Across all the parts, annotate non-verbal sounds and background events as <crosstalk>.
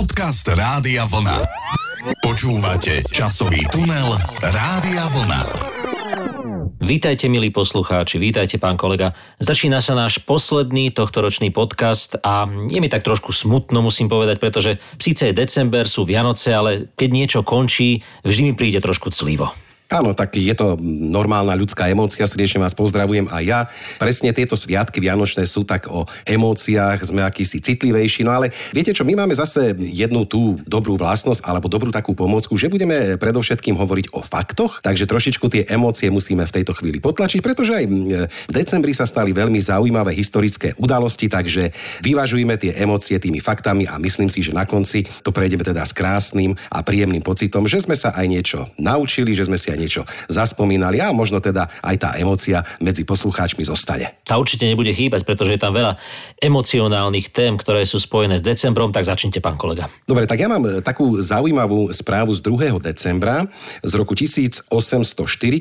Podcast Rádia Vlna. Počúvate časový tunel Rádia Vlna. Vítajte, milí poslucháči, vítajte, pán kolega. Začína sa náš posledný tohtoročný podcast a je mi tak trošku smutno, musím povedať, pretože síce je december, sú Vianoce, ale keď niečo končí, vždy mi príde trošku clivo. Áno, tak je to normálna ľudská emócia, srdečne vás pozdravujem a ja. Presne tieto sviatky Vianočné sú tak o emóciách, sme akýsi citlivejší, no ale viete čo, my máme zase jednu tú dobrú vlastnosť alebo dobrú takú pomôcku, že budeme predovšetkým hovoriť o faktoch, takže trošičku tie emócie musíme v tejto chvíli potlačiť, pretože aj v decembri sa stali veľmi zaujímavé historické udalosti, takže vyvažujeme tie emócie tými faktami a myslím si, že na konci to prejdeme teda s krásnym a príjemným pocitom, že sme sa aj niečo naučili, že sme si aj niečo zaspomínali a možno teda aj tá emocia medzi poslucháčmi zostane. Tá určite nebude chýbať, pretože je tam veľa emocionálnych tém, ktoré sú spojené s decembrom, tak začnite, pán kolega. Dobre, tak ja mám e, takú zaujímavú správu z 2. decembra z roku 1804,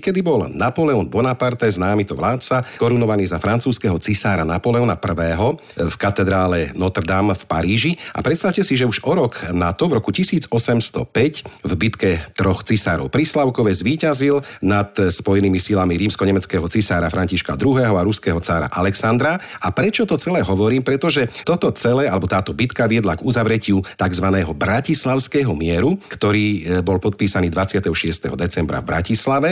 kedy bol Napoleon Bonaparte, známy to vládca, korunovaný za francúzského cisára Napoleona I. v katedrále Notre Dame v Paríži. A predstavte si, že už o rok na to, v roku 1805, v bitke troch cisárov pri Slavkove zvíťazil zvíťazil nad spojenými silami rímsko-nemeckého cisára Františka II. a ruského cára Alexandra. A prečo to celé hovorím? Pretože toto celé, alebo táto bitka viedla k uzavretiu tzv. Bratislavského mieru, ktorý e, bol podpísaný 26. decembra v Bratislave.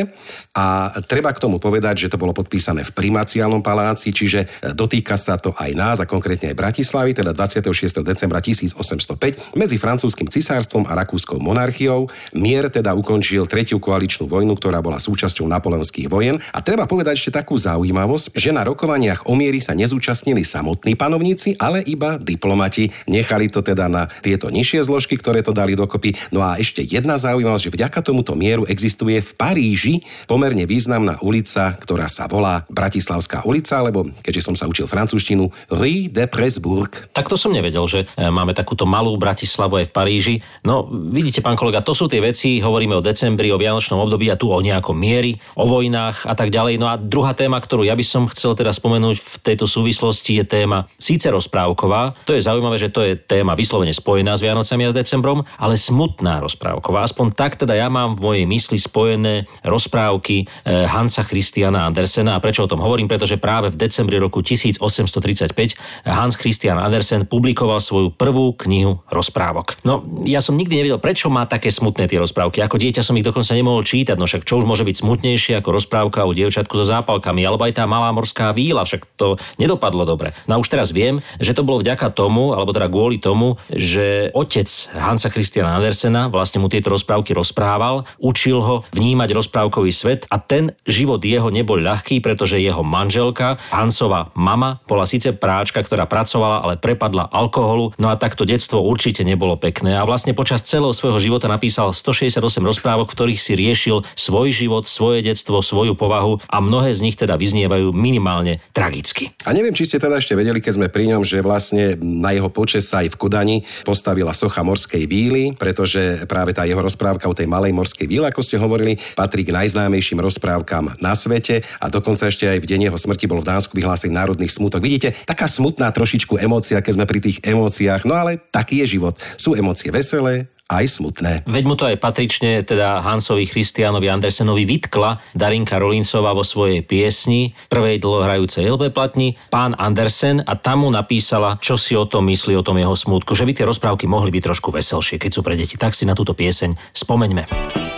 A treba k tomu povedať, že to bolo podpísané v primaciálnom paláci, čiže e, dotýka sa to aj nás a konkrétne aj Bratislavy, teda 26. decembra 1805 medzi francúzským cisárstvom a rakúskou monarchiou. Mier teda ukončil tretiu koaličnú vojnu vojnu, ktorá bola súčasťou napoleonských vojen. A treba povedať ešte takú zaujímavosť, že na rokovaniach o miery sa nezúčastnili samotní panovníci, ale iba diplomati. Nechali to teda na tieto nižšie zložky, ktoré to dali dokopy. No a ešte jedna zaujímavosť, že vďaka tomuto mieru existuje v Paríži pomerne významná ulica, ktorá sa volá Bratislavská ulica, alebo keďže som sa učil francúzštinu, Rue de Presbourg. Tak to som nevedel, že e, máme takúto malú Bratislavu aj v Paríži. No, vidíte, pán kolega, to sú tie veci, hovoríme o decembri, o vianočnom období a tu o nejakom miery, o vojnách a tak ďalej. No a druhá téma, ktorú ja by som chcel teda spomenúť v tejto súvislosti je téma síce rozprávková, to je zaujímavé, že to je téma vyslovene spojená s Vianocami a s decembrom, ale smutná rozprávková. Aspoň tak teda ja mám v mojej mysli spojené rozprávky eh, Hansa Christiana Andersena. A prečo o tom hovorím? Pretože práve v decembri roku 1835 Hans Christian Andersen publikoval svoju prvú knihu rozprávok. No, ja som nikdy nevedel, prečo má také smutné tie rozprávky. Ako dieťa som ich dokonca nemohol čítať, no však čo už môže byť smutnejšie ako rozprávka o dievčatku so zápalkami, alebo aj tá malá morská víla, však to nedopadlo dobre. No a už teraz viem, že to bolo vďaka tomu, alebo teda kvôli tomu, že otec Hansa Christiana Andersena vlastne mu tieto rozprávky rozprával, učil ho vnímať rozprávkový svet a ten život jeho nebol ľahký, pretože jeho manželka, Hansova mama, bola síce práčka, ktorá pracovala, ale prepadla alkoholu, no a takto detstvo určite nebolo pekné a vlastne počas celého svojho života napísal 168 rozprávok, v ktorých si riešil svoj život, svoje detstvo, svoju povahu a mnohé z nich teda vyznievajú minimálne tragicky. A neviem, či ste teda ešte vedeli, keď sme pri ňom, že vlastne na jeho počes sa aj v Kodani postavila socha morskej víly, pretože práve tá jeho rozprávka o tej malej morskej víle, ako ste hovorili, patrí k najznámejším rozprávkam na svete a dokonca ešte aj v deň jeho smrti bol v Dánsku vyhlásený národný smutok. Vidíte, taká smutná trošičku emócia, keď sme pri tých emóciách, no ale taký je život. Sú emócie veselé, aj smutné. Veď mu to aj patrične, teda Hansovi Christianovi Andersenovi vytkla Darinka Rolincová vo svojej piesni, prvej dlhohrajúcej LB platni, pán Andersen a tam mu napísala, čo si o tom myslí, o tom jeho smutku, že by tie rozprávky mohli byť trošku veselšie, keď sú pre deti. Tak si na túto pieseň spomeňme.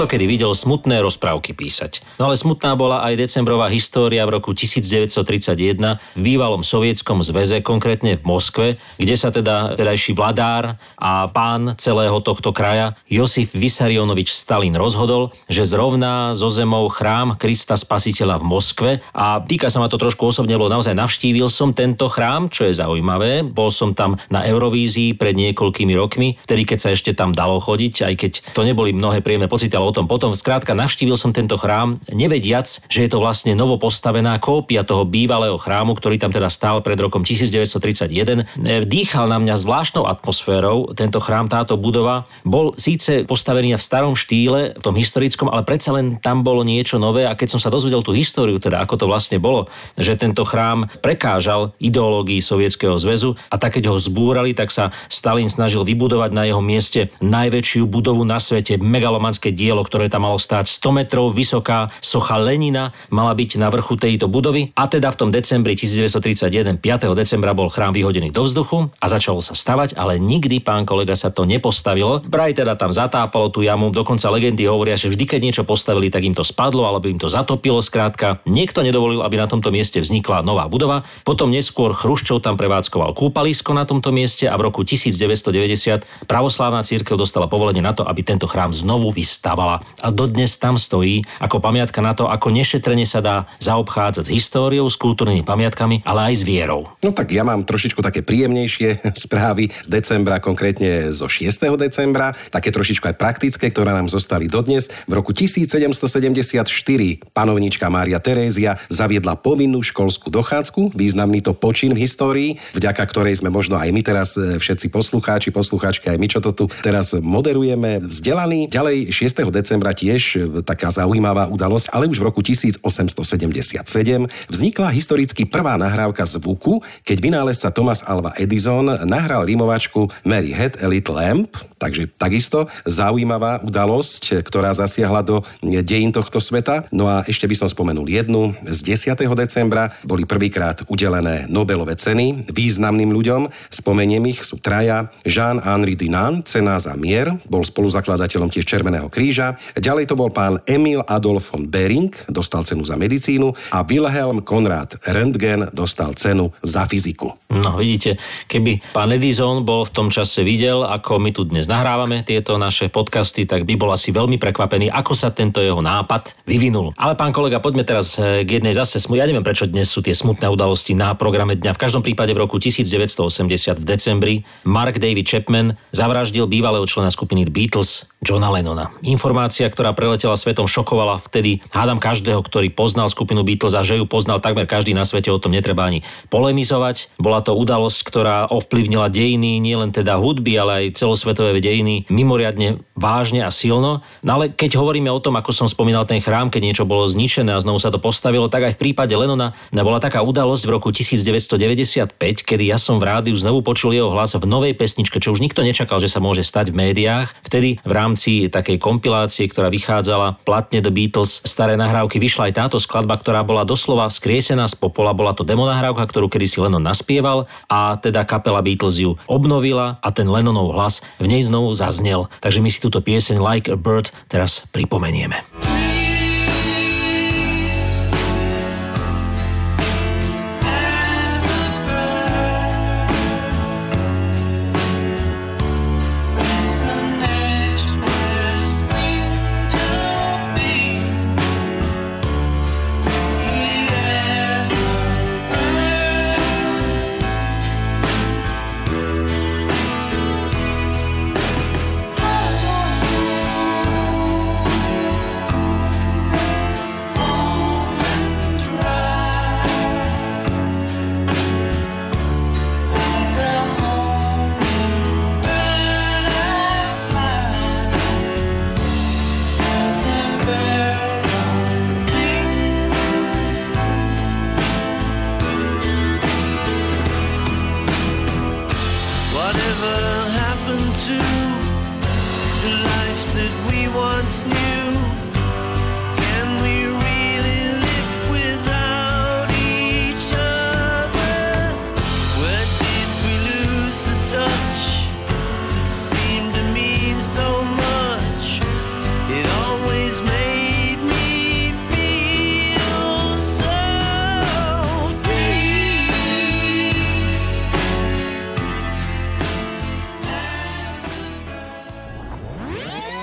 Toto kedy videl smutné rozprávky písať. No ale smutná bola aj decembrová história v roku 1931 v bývalom sovietskom zväze, konkrétne v Moskve, kde sa teda tedajší vladár a pán celého tohto kraja Josif Vysarionovič Stalin rozhodol, že zrovná zo zemou chrám Krista Spasiteľa v Moskve a týka sa ma to trošku osobne, lebo naozaj navštívil som tento chrám, čo je zaujímavé. Bol som tam na Eurovízii pred niekoľkými rokmi, vtedy keď sa ešte tam dalo chodiť, aj keď to neboli mnohé príjemné pocity, ale o tom potom. Skrátka, navštívil som tento chrám, nevediac, že je to vlastne novo postavená kópia toho bývalého chrámu, ktorý tam teda stál pred rokom 1931. Dýchal na mňa zvláštnou atmosférou tento chrám, táto budova. Bol síce postavený v starom štýle, v tom historickom, ale predsa len tam bolo niečo nové a keď som sa dozvedel tú históriu, teda ako to vlastne bolo, že tento chrám prekážal ideológii Sovietskeho zväzu a tak keď ho zbúrali, tak sa Stalin snažil vybudovať na jeho mieste najväčšiu budovu na svete, megalomanské dielo, ktoré tam malo stáť 100 metrov vysoká socha Lenina, mala byť na vrchu tejto budovy a teda v tom decembri 1931, 5. decembra bol chrám vyhodený do vzduchu a začalo sa stavať, ale nikdy, pán kolega, sa to nepostavilo. Braj teda tam zatápalo tú jamu, dokonca legendy hovoria, že vždy, keď niečo postavili, tak im to spadlo alebo im to zatopilo skrátka. Niekto nedovolil, aby na tomto mieste vznikla nová budova. Potom neskôr Chruščov tam prevádzkoval kúpalisko na tomto mieste a v roku 1990 pravoslávna církev dostala povolenie na to, aby tento chrám znovu vystavala. A dodnes tam stojí ako pamiatka na to, ako nešetrene sa dá zaobchádzať s históriou, s kultúrnymi pamiatkami, ale aj s vierou. No tak ja mám trošičku také príjemnejšie <laughs> správy z decembra, konkrétne zo 6. decembra, také trošičku aj praktické, ktoré nám zostali dodnes. V roku 1774 panovnička Mária Terézia zaviedla povinnú školskú dochádzku, významný to počin v histórii, vďaka ktorej sme možno aj my teraz e, všetci poslucháči, poslucháčky, aj my, čo to tu teraz moderujeme, vzdelaní. Ďalej 6. decembra tiež e, taká zaujímavá udalosť, ale už v roku 1877 vznikla historicky prvá nahrávka zvuku, keď vynálezca Thomas Alva Edison nahral rimovačku Mary Had a Little Lamp, takže takisto zaujímavá udalosť, ktorá zasiahla do dejín tohto sveta. No a ešte by som spomenul jednu. Z 10. decembra boli prvýkrát udelené Nobelové ceny významným ľuďom. Spomeniem ich, sú traja. Jean-Henri Dunant, cena za mier, bol spoluzakladateľom tiež Červeného kríža. Ďalej to bol pán Emil Adolf von Bering, dostal cenu za medicínu a Wilhelm Konrad Röntgen dostal cenu za fyziku. No vidíte, keby pán Edison bol v tom čase videl, ako my tu dnes nahrávame tieto naše podcasty, tak by bol asi veľmi prekvapený, ako sa tento jeho nápad vyvinul. Ale pán kolega, poďme teraz eh, k jednej zase smu. Ja neviem, prečo dnes sú tie smutné udalosti na programe dňa. V každom prípade v roku 1980 v decembri Mark David Chapman zavraždil bývalého člena skupiny Beatles Johna Lennona. Informácia, ktorá preletela svetom, šokovala vtedy, hádam každého, ktorý poznal skupinu Beatles a že ju poznal takmer každý na svete, o tom netreba ani polemizovať. Bola to udalosť, ktorá ovplyvnila dejiny, nielen teda hudby, ale aj celosvetové dejiny mimoriadne vážne a silno. No ale keď hovoríme o tom, ako som spomínal ten chrám, keď niečo bolo zničené a znovu sa to postavilo, tak aj v prípade Lenona bola taká udalosť v roku 1995, kedy ja som v rádiu znovu počul jeho hlas v novej pesničke, čo už nikto nečakal, že sa môže stať v médiách. Vtedy v rámci takej kompilácie, ktorá vychádzala platne The Beatles, staré nahrávky, vyšla aj táto skladba, ktorá bola doslova skriesená z popola. Bola to demo nahrávka, ktorú kedysi Lennon naspieval a teda kapela Beatles ju obnovila a ten Lennonov hlas v nej znovu zaznel. Takže my si túto pieseň Like a Bird teraz pripomenieme.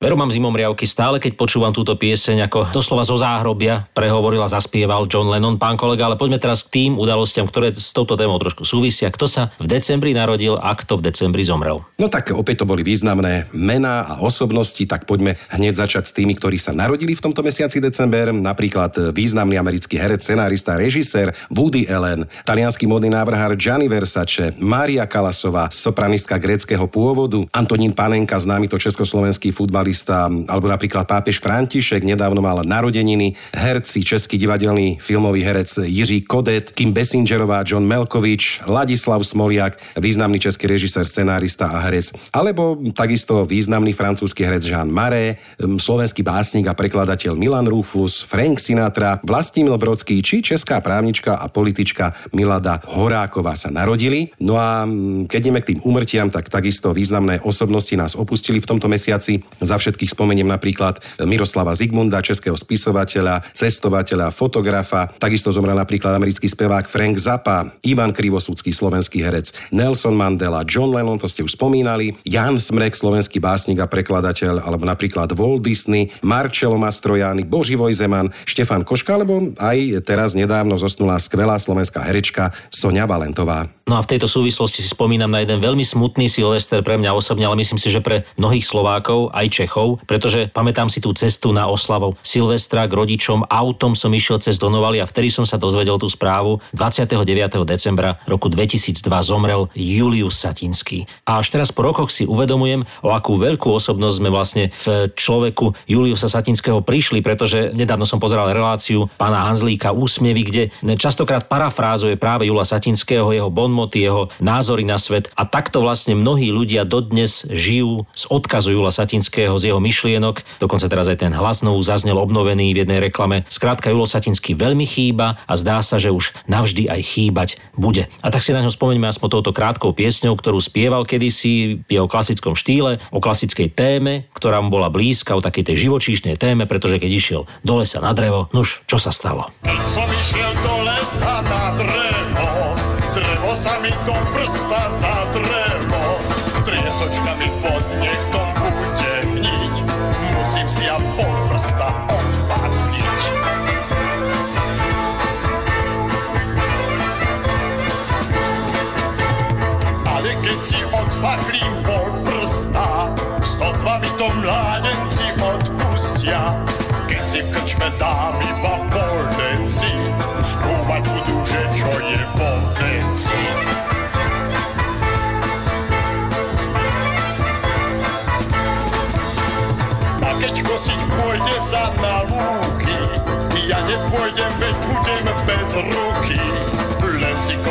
Veru mám zimomriavky stále, keď počúvam túto pieseň, ako doslova zo záhrobia prehovoril a zaspieval John Lennon, pán kolega, ale poďme teraz k tým udalostiam, ktoré s touto témou trošku súvisia. Kto sa v decembri narodil a kto v decembri zomrel? No tak opäť to boli významné mená a osobnosti, tak poďme hneď začať s tými, ktorí sa narodili v tomto mesiaci december. Napríklad významný americký herec, scenárista, režisér Woody Allen, talianský modný návrhár Gianni Versace, Mária Kalasová, sopranistka gréckého pôvodu, Antonín Panenka, známy to československý futbalista, futbalista, alebo napríklad pápež František nedávno mal narodeniny, herci, český divadelný filmový herec Jiří Kodet, Kim Bessingerová, John Melkovič, Ladislav Smoliak, významný český režisér, scenárista a herec, alebo takisto významný francúzsky herec Jean Maré, slovenský básnik a prekladateľ Milan Rufus, Frank Sinatra, Vlastimil Brodský či česká právnička a politička Milada Horáková sa narodili. No a keď ideme k tým umrtiam, tak takisto významné osobnosti nás opustili v tomto mesiaci. Za všetkých spomeniem napríklad Miroslava Zigmunda, českého spisovateľa, cestovateľa, fotografa. Takisto zomrel napríklad americký spevák Frank Zappa, Ivan Krivosudský, slovenský herec, Nelson Mandela, John Lennon, to ste už spomínali, Jan Smrek, slovenský básnik a prekladateľ, alebo napríklad Walt Disney, Marcello Mastrojány, Boživoj Zeman, Štefan Koška, alebo aj teraz nedávno zosnula skvelá slovenská herečka Sonia Valentová. No a v tejto súvislosti si spomínam na jeden veľmi smutný Silvester pre mňa osobne, ale myslím si, že pre mnohých Slovákov, aj Čechov, pretože pamätám si tú cestu na oslavu Silvestra k rodičom, autom som išiel cez Donovali a vtedy som sa dozvedel tú správu. 29. decembra roku 2002 zomrel Julius Satinský. A až teraz po rokoch si uvedomujem, o akú veľkú osobnosť sme vlastne v človeku Juliusa Satinského prišli, pretože nedávno som pozeral reláciu pána Hanzlíka Úsmievy, kde častokrát parafrázuje práve Jula Satinského, jeho bon hodnoty, jeho názory na svet. A takto vlastne mnohí ľudia dodnes žijú z odkazu Jula Satinského, z jeho myšlienok. Dokonca teraz aj ten hlas znovu zaznel obnovený v jednej reklame. Skrátka Julo Satinský veľmi chýba a zdá sa, že už navždy aj chýbať bude. A tak si na ňo spomeňme aspoň touto krátkou piesňou, ktorú spieval kedysi v jeho klasickom štýle, o klasickej téme, ktorá mu bola blízka, o takej tej živočíšnej téme, pretože keď išiel do lesa na drevo, nuž, čo sa stalo? Keď som išiel do lesa na drevo, drevo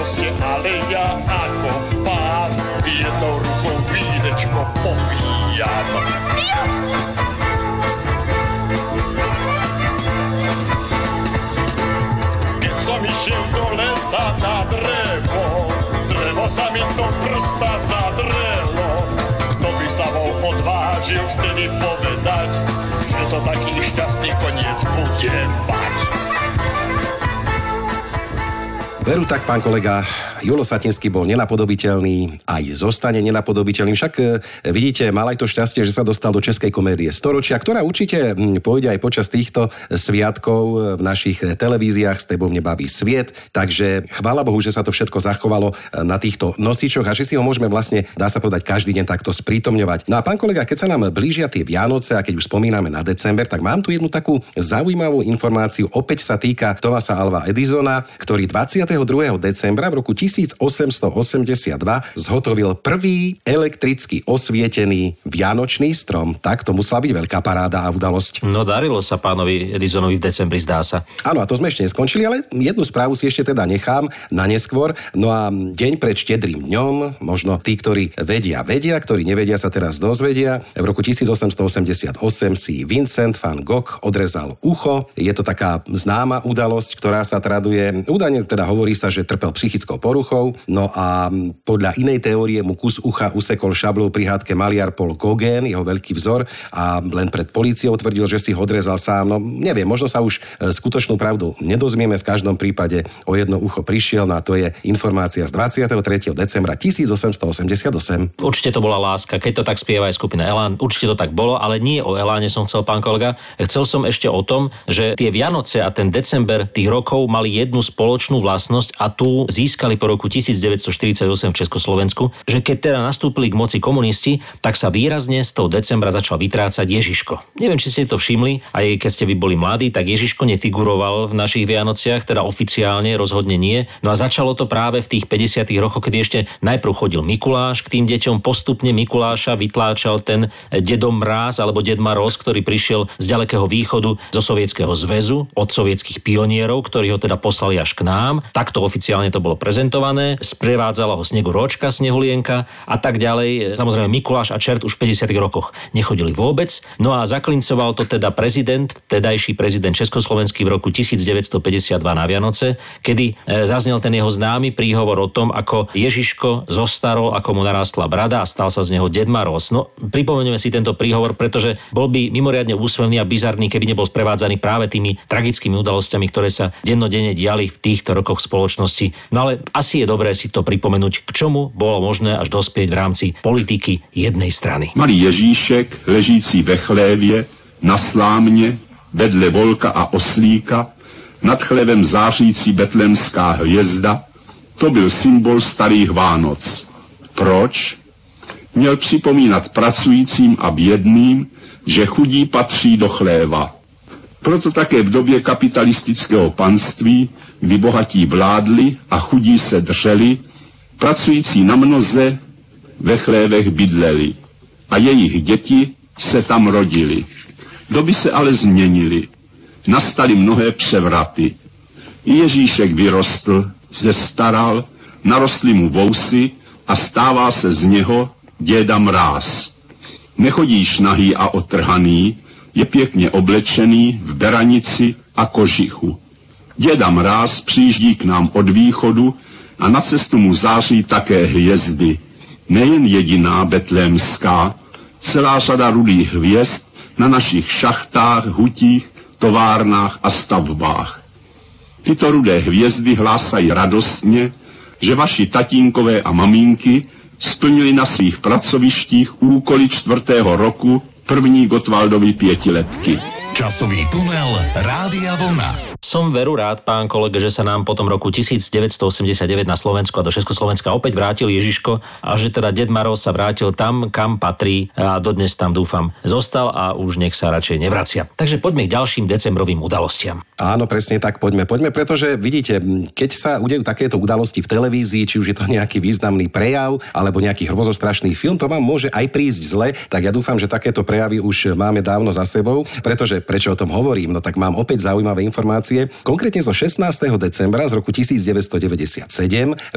Koste, ale ja ako pán, jednou rukou vínečko popíjam. Keď som išiel do lesa na drevo, drevo sa mi do prsta zadrelo. Kto by sa bol odvážil vtedy povedať, že to taký šťastný koniec bude mať. Veru tak, pán kolega, Julo Satinský bol nenapodobiteľný, aj zostane nenapodobiteľný. Však e, vidíte, mal aj to šťastie, že sa dostal do českej komédie storočia, ktorá určite pôjde aj počas týchto sviatkov e, v našich televíziách. S tebou mne baví sviet. Takže chvála Bohu, že sa to všetko zachovalo e, na týchto nosičoch a že si ho môžeme vlastne, dá sa povedať, každý deň takto sprítomňovať. No a pán kolega, keď sa nám blížia tie Vianoce a keď už spomíname na december, tak mám tu jednu takú zaujímavú informáciu. Opäť sa týka Thomasa Alva Edisona, ktorý 22. decembra v roku 1882 zhotovil prvý elektricky osvietený vianočný strom. Tak to musela byť veľká paráda a udalosť. No darilo sa pánovi Edisonovi v decembri, zdá sa. Áno, a to sme ešte neskončili, ale jednu správu si ešte teda nechám na neskôr. No a deň pred štedrým dňom, možno tí, ktorí vedia, vedia, ktorí nevedia, sa teraz dozvedia. V roku 1888 si Vincent van Gogh odrezal ucho. Je to taká známa udalosť, ktorá sa traduje. Údajne teda hovorí sa, že trpel psychickou poruchou poruchou. No a podľa inej teórie mu kus ucha usekol šablou pri hádke maliar Paul Gauguin, jeho veľký vzor a len pred políciou tvrdil, že si ho odrezal sám. No neviem, možno sa už e, skutočnú pravdu nedozmieme. V každom prípade o jedno ucho prišiel, no a to je informácia z 23. decembra 1888. Určite to bola láska, keď to tak spieva aj skupina Elán. Určite to tak bolo, ale nie o Eláne som chcel, pán kolega. Chcel som ešte o tom, že tie Vianoce a ten december tých rokov mali jednu spoločnú vlastnosť a tu získali po roku 1948 v Československu, že keď teda nastúpili k moci komunisti, tak sa výrazne z toho decembra začal vytrácať Ježiško. Neviem, či ste to všimli, aj keď ste vy boli mladí, tak Ježiško nefiguroval v našich Vianociach, teda oficiálne, rozhodne nie. No a začalo to práve v tých 50. rokoch, kedy ešte najprv chodil Mikuláš k tým deťom, postupne Mikuláša vytláčal ten dedom mráz alebo ded Maroz, ktorý prišiel z ďalekého východu zo Sovietskeho zväzu, od sovietských pionierov, ktorí ho teda poslali až k nám. Takto oficiálne to bolo prezentované. Sprevádzala ho snegu ročka, snehulienka a tak ďalej. Samozrejme Mikuláš a Čert už v 50. rokoch nechodili vôbec. No a zaklincoval to teda prezident, tedajší prezident Československý v roku 1952 na Vianoce, kedy e, zaznel ten jeho známy príhovor o tom, ako Ježiško zostarol, ako mu narástla brada a stal sa z neho Ded Maroz. No, pripomenieme si tento príhovor, pretože bol by mimoriadne úsmevný a bizarný, keby nebol sprevádzaný práve tými tragickými udalosťami, ktoré sa dennodenne diali v týchto rokoch spoločnosti. No ale asi je dobré si to pripomenúť, k čomu bolo možné až dospieť v rámci politiky jednej strany. Malý Ježíšek, ležící ve chlévě, na slámě, vedle volka a oslíka, nad chlevem zářící betlemská hvězda, to byl symbol starých Vánoc. Proč? Měl připomínat pracujícím a bědným, že chudí patří do chléva. Proto také v době kapitalistického panství, kdy bohatí vládli a chudí se drželi, pracující na mnoze ve chlévech bydleli a jejich děti se tam rodili. Doby se ale změnily. Nastaly mnohé převraty. Ježíšek vyrostl, zestaral, narostly mu vousy a stává se z něho děda mráz. Nechodíš nahý a otrhaný, je pěkně oblečený v beranici a kožichu. Děda mráz přijíždí k nám od východu a na cestu mu září také hvězdy. Nejen jediná betlémská, celá řada rudých hvězd na našich šachtách, hutích, továrnách a stavbách. Tyto rudé hvězdy hlásají radostně, že vaši tatínkové a maminky splnili na svých pracovištích úkoly čtvrtého roku první Gotwaldovi pětiletky. Časový tunel Rádia Vlna. Som veru rád, pán kolega, že sa nám potom roku 1989 na Slovensku a do Československa opäť vrátil Ježiško a že teda Ded Maroz sa vrátil tam, kam patrí a dodnes tam dúfam zostal a už nech sa radšej nevracia. Takže poďme k ďalším decembrovým udalostiam. Áno, presne tak, poďme, poďme, pretože vidíte, keď sa udejú takéto udalosti v televízii, či už je to nejaký významný prejav alebo nejaký hrozostrašný film, to vám môže aj prísť zle, tak ja dúfam, že takéto prejavy už máme dávno za sebou, pretože prečo o tom hovorím, no tak mám opäť zaujímavé informácie informácie. Konkrétne zo 16. decembra z roku 1997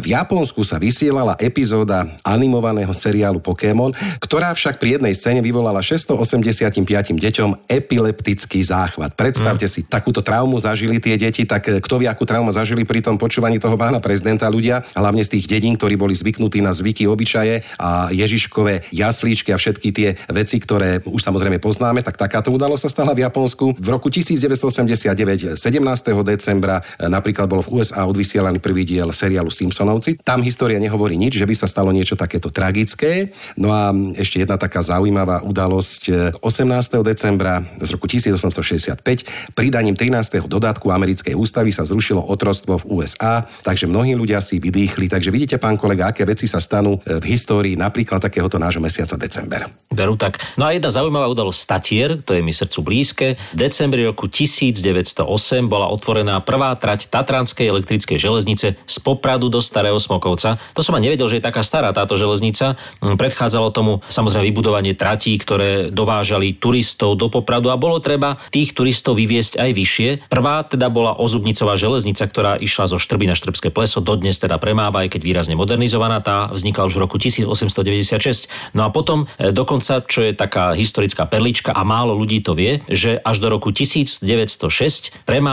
v Japonsku sa vysielala epizóda animovaného seriálu Pokémon, ktorá však pri jednej scéne vyvolala 685 deťom epileptický záchvat. Predstavte hmm. si, takúto traumu zažili tie deti, tak eh, kto vie, akú traumu zažili pri tom počúvaní toho pána prezidenta ľudia, hlavne z tých dedín, ktorí boli zvyknutí na zvyky, obyčaje a Ježiškové jaslíčky a všetky tie veci, ktoré už samozrejme poznáme, tak takáto udalosť sa stala v Japonsku. V roku 1989 17. decembra e, napríklad bolo v USA odvysielaný prvý diel seriálu Simpsonovci. Tam história nehovorí nič, že by sa stalo niečo takéto tragické. No a ešte jedna taká zaujímavá udalosť. 18. E, decembra z roku 1865 pridaním 13. dodatku americkej ústavy sa zrušilo otrostvo v USA, takže mnohí ľudia si vydýchli. Takže vidíte, pán kolega, aké veci sa stanú e, v histórii napríklad takéhoto nášho mesiaca december. Veru tak. No a jedna zaujímavá udalosť Statier, to je mi srdcu blízke. V decembri roku 1908 bola otvorená prvá trať Tatranskej elektrickej železnice z Popradu do Starého Smokovca. To som ani nevedel, že je taká stará táto železnica. Mm, predchádzalo tomu samozrejme vybudovanie tratí, ktoré dovážali turistov do Popradu a bolo treba tých turistov vyviesť aj vyššie. Prvá teda bola Ozubnicová železnica, ktorá išla zo Štrby na Štrbské pleso, dodnes teda premáva, aj keď výrazne modernizovaná, tá vznikla už v roku 1896. No a potom e, dokonca čo je taká historická perlička a málo ľudí to vie, že až do roku 1906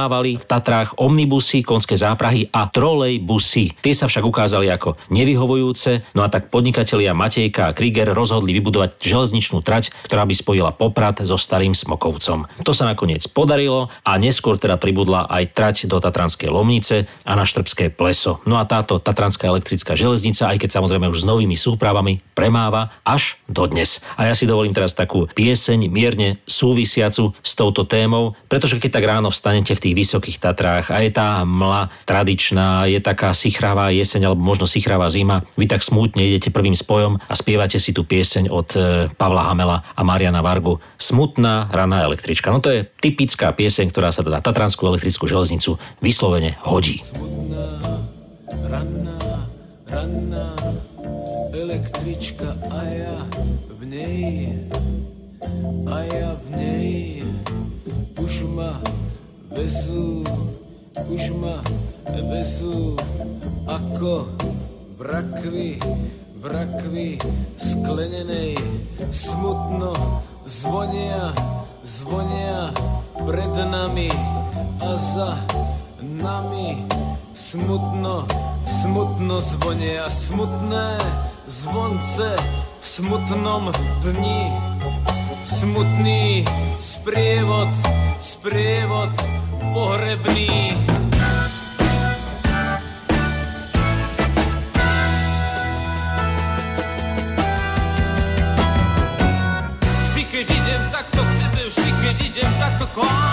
premávali v Tatrách omnibusy, konské záprahy a trolejbusy. Tie sa však ukázali ako nevyhovujúce, no a tak podnikatelia Matejka a Krieger rozhodli vybudovať železničnú trať, ktorá by spojila Poprad so Starým Smokovcom. To sa nakoniec podarilo a neskôr teda pribudla aj trať do Tatranskej Lomnice a na Štrbské pleso. No a táto Tatranská elektrická železnica, aj keď samozrejme už s novými súpravami, premáva až dodnes. A ja si dovolím teraz takú pieseň mierne súvisiacu s touto témou, pretože keď tak ráno vstanete v tých vysokých Tatrách a je tá mla tradičná, je taká sichravá jeseň alebo možno sichravá zima, vy tak smutne idete prvým spojom a spievate si tú pieseň od e, Pavla Hamela a Mariana Vargu Smutná raná električka. No to je typická pieseň, ktorá sa teda Tatranskú elektrickú železnicu vyslovene hodí. Smutná, ranná, ranná električka a ja v nej, a ja v nej. Už ma vezú, už ma vezú ako v rakvi, v rakvi sklenenej. Smutno zvonia, zvonia pred nami a za nami smutno, smutno zvonia smutné zvonce v smutnom dni. Smutný sprievod, sprievod pohrebný. Vždy, keď idem takto k tebe, vždy, keď idem takto k vám.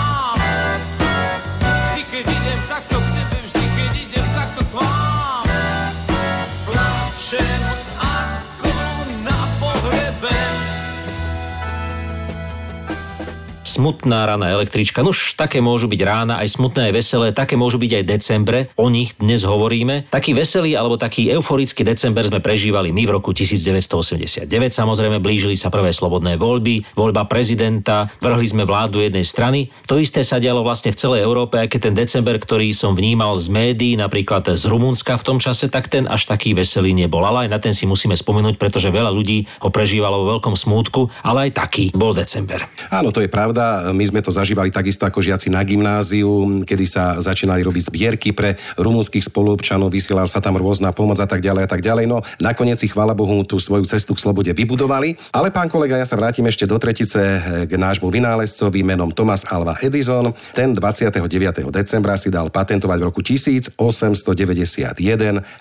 Smutná rána električka. Nuž, také môžu byť rána, aj smutné, aj veselé, také môžu byť aj decembre, o nich dnes hovoríme. Taký veselý alebo taký euforický december sme prežívali my v roku 1989. Samozrejme, blížili sa prvé slobodné voľby, voľba prezidenta, vrhli sme vládu jednej strany. To isté sa dialo vlastne v celej Európe, aj keď ten december, ktorý som vnímal z médií, napríklad z Rumunska v tom čase, tak ten až taký veselý nebol. Ale aj na ten si musíme spomenúť, pretože veľa ľudí ho prežívalo vo veľkom smútku, ale aj taký bol december. Áno, to je pravda my sme to zažívali takisto ako žiaci na gymnáziu, kedy sa začínali robiť zbierky pre rumúnskych spoluobčanov, vysielala sa tam rôzna pomoc a tak ďalej a tak ďalej. No nakoniec si chvála Bohu tú svoju cestu k slobode vybudovali. Ale pán kolega, ja sa vrátim ešte do tretice eh, k nášmu vynálezcovi menom Thomas Alva Edison. Ten 29. decembra si dal patentovať v roku 1891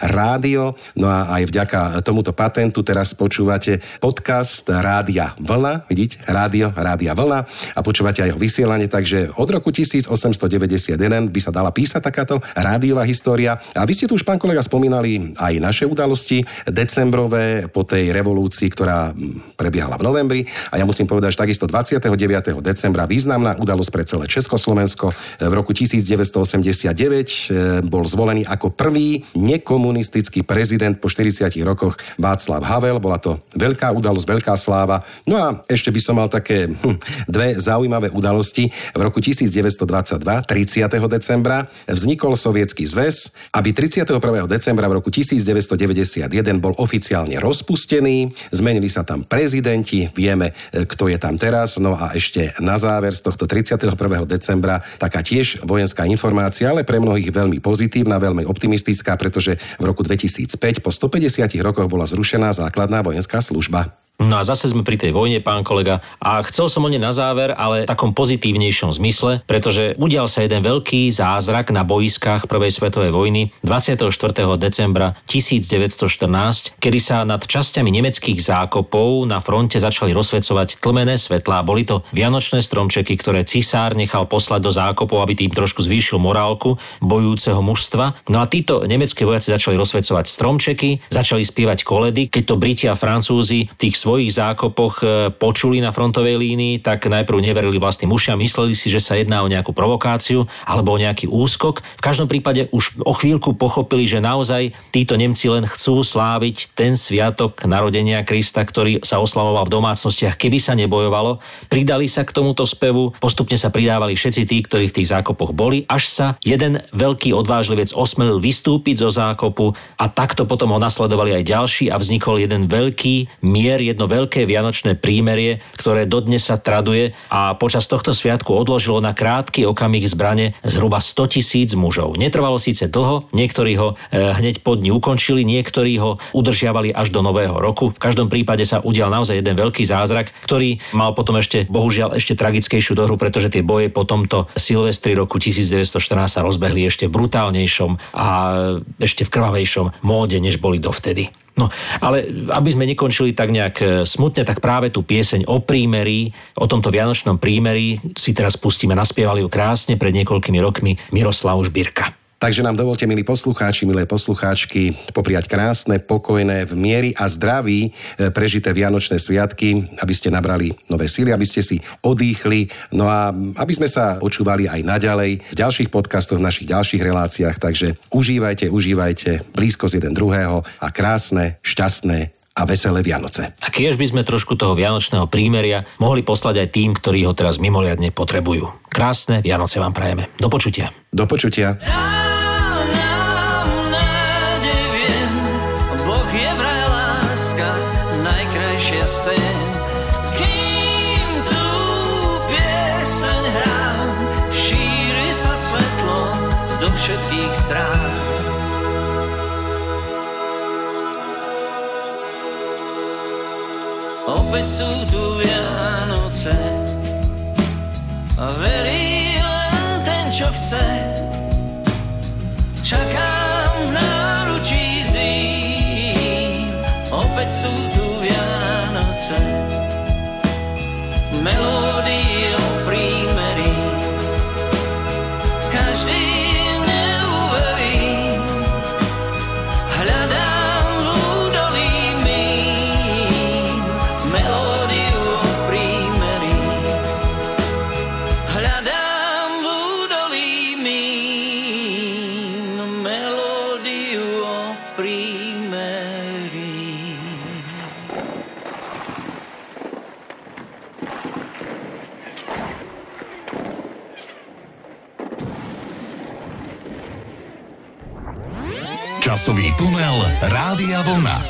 rádio. No a aj vďaka tomuto patentu teraz počúvate podcast Rádia Vlna. Vidíte? Rádio, Rádia Vlna. A počúvate aj jeho vysielanie, takže od roku 1891 by sa dala písať takáto rádiová história. A vy ste tu už, pán kolega, spomínali aj naše udalosti decembrové po tej revolúcii, ktorá prebiehala v novembri. A ja musím povedať, že takisto 29. decembra významná udalosť pre celé Československo. V roku 1989 e, bol zvolený ako prvý nekomunistický prezident po 40 rokoch Václav Havel. Bola to veľká udalosť, veľká sláva. No a ešte by som mal také hm, dve zaujímavé zaujímavé udalosti. V roku 1922, 30. decembra, vznikol Sovietský zväz, aby 31. decembra v roku 1991 bol oficiálne rozpustený, zmenili sa tam prezidenti, vieme, e, kto je tam teraz, no a ešte na záver z tohto 31. decembra taká tiež vojenská informácia, ale pre mnohých veľmi pozitívna, veľmi optimistická, pretože v roku 2005 po 150 rokoch bola zrušená základná vojenská služba. No a zase sme pri tej vojne, pán kolega. A chcel som o nej na záver, ale v takom pozitívnejšom zmysle, pretože udial sa jeden veľký zázrak na boiskách Prvej svetovej vojny 24. decembra 1914, kedy sa nad časťami nemeckých zákopov na fronte začali rozsvecovať tlmené svetlá. Boli to vianočné stromčeky, ktoré cisár nechal poslať do zákopov, aby tým trošku zvýšil morálku bojúceho mužstva. No a títo nemecké vojaci začali rozsvecovať stromčeky, začali spievať koledy, keď to Briti a Francúzi tých svojich zákopoch e, počuli na frontovej línii, tak najprv neverili vlastným ušiam, mysleli si, že sa jedná o nejakú provokáciu alebo o nejaký úskok. V každom prípade už o chvíľku pochopili, že naozaj títo Nemci len chcú sláviť ten sviatok narodenia Krista, ktorý sa oslavoval v domácnostiach, keby sa nebojovalo. Pridali sa k tomuto spevu, postupne sa pridávali všetci tí, ktorí v tých zákopoch boli, až sa jeden veľký odvážlivec osmelil vystúpiť zo zákopu a takto potom ho nasledovali aj ďalší a vznikol jeden veľký mier, jedno veľké vianočné prímerie, ktoré dodnes sa traduje a počas tohto sviatku odložilo na krátky okamih zbrane zhruba 100 tisíc mužov. Netrvalo síce dlho, niektorí ho e, hneď pod dní ukončili, niektorí ho udržiavali až do nového roku. V každom prípade sa udial naozaj jeden veľký zázrak, ktorý mal potom ešte, bohužiaľ, ešte tragickejšiu dohru, pretože tie boje po tomto Silvestri roku 1914 sa rozbehli ešte brutálnejšom a ešte v krvavejšom móde, než boli dovtedy. No, ale aby sme nekončili tak nejak e, smutne, tak práve tú pieseň o prímerí, o tomto vianočnom prímerí si teraz pustíme, naspievali ju krásne pred niekoľkými rokmi Miroslav Žbírka. Takže nám dovolte, milí poslucháči, milé poslucháčky, popriať krásne, pokojné, v miery a zdraví e, prežité Vianočné sviatky, aby ste nabrali nové síly, aby ste si odýchli, no a aby sme sa počúvali aj naďalej v ďalších podcastoch, v našich ďalších reláciách. Takže užívajte, užívajte blízkosť jeden druhého a krásne, šťastné a veselé Vianoce. A kiež by sme trošku toho vianočného prímeria mohli poslať aj tým, ktorí ho teraz mimoriadne potrebujú. Krásne Vianoce vám prajeme. Do počutia. Do počutia. Opäť sú tu Vianoce a verí len ten, čo chce. Čakám Rádia Vlna.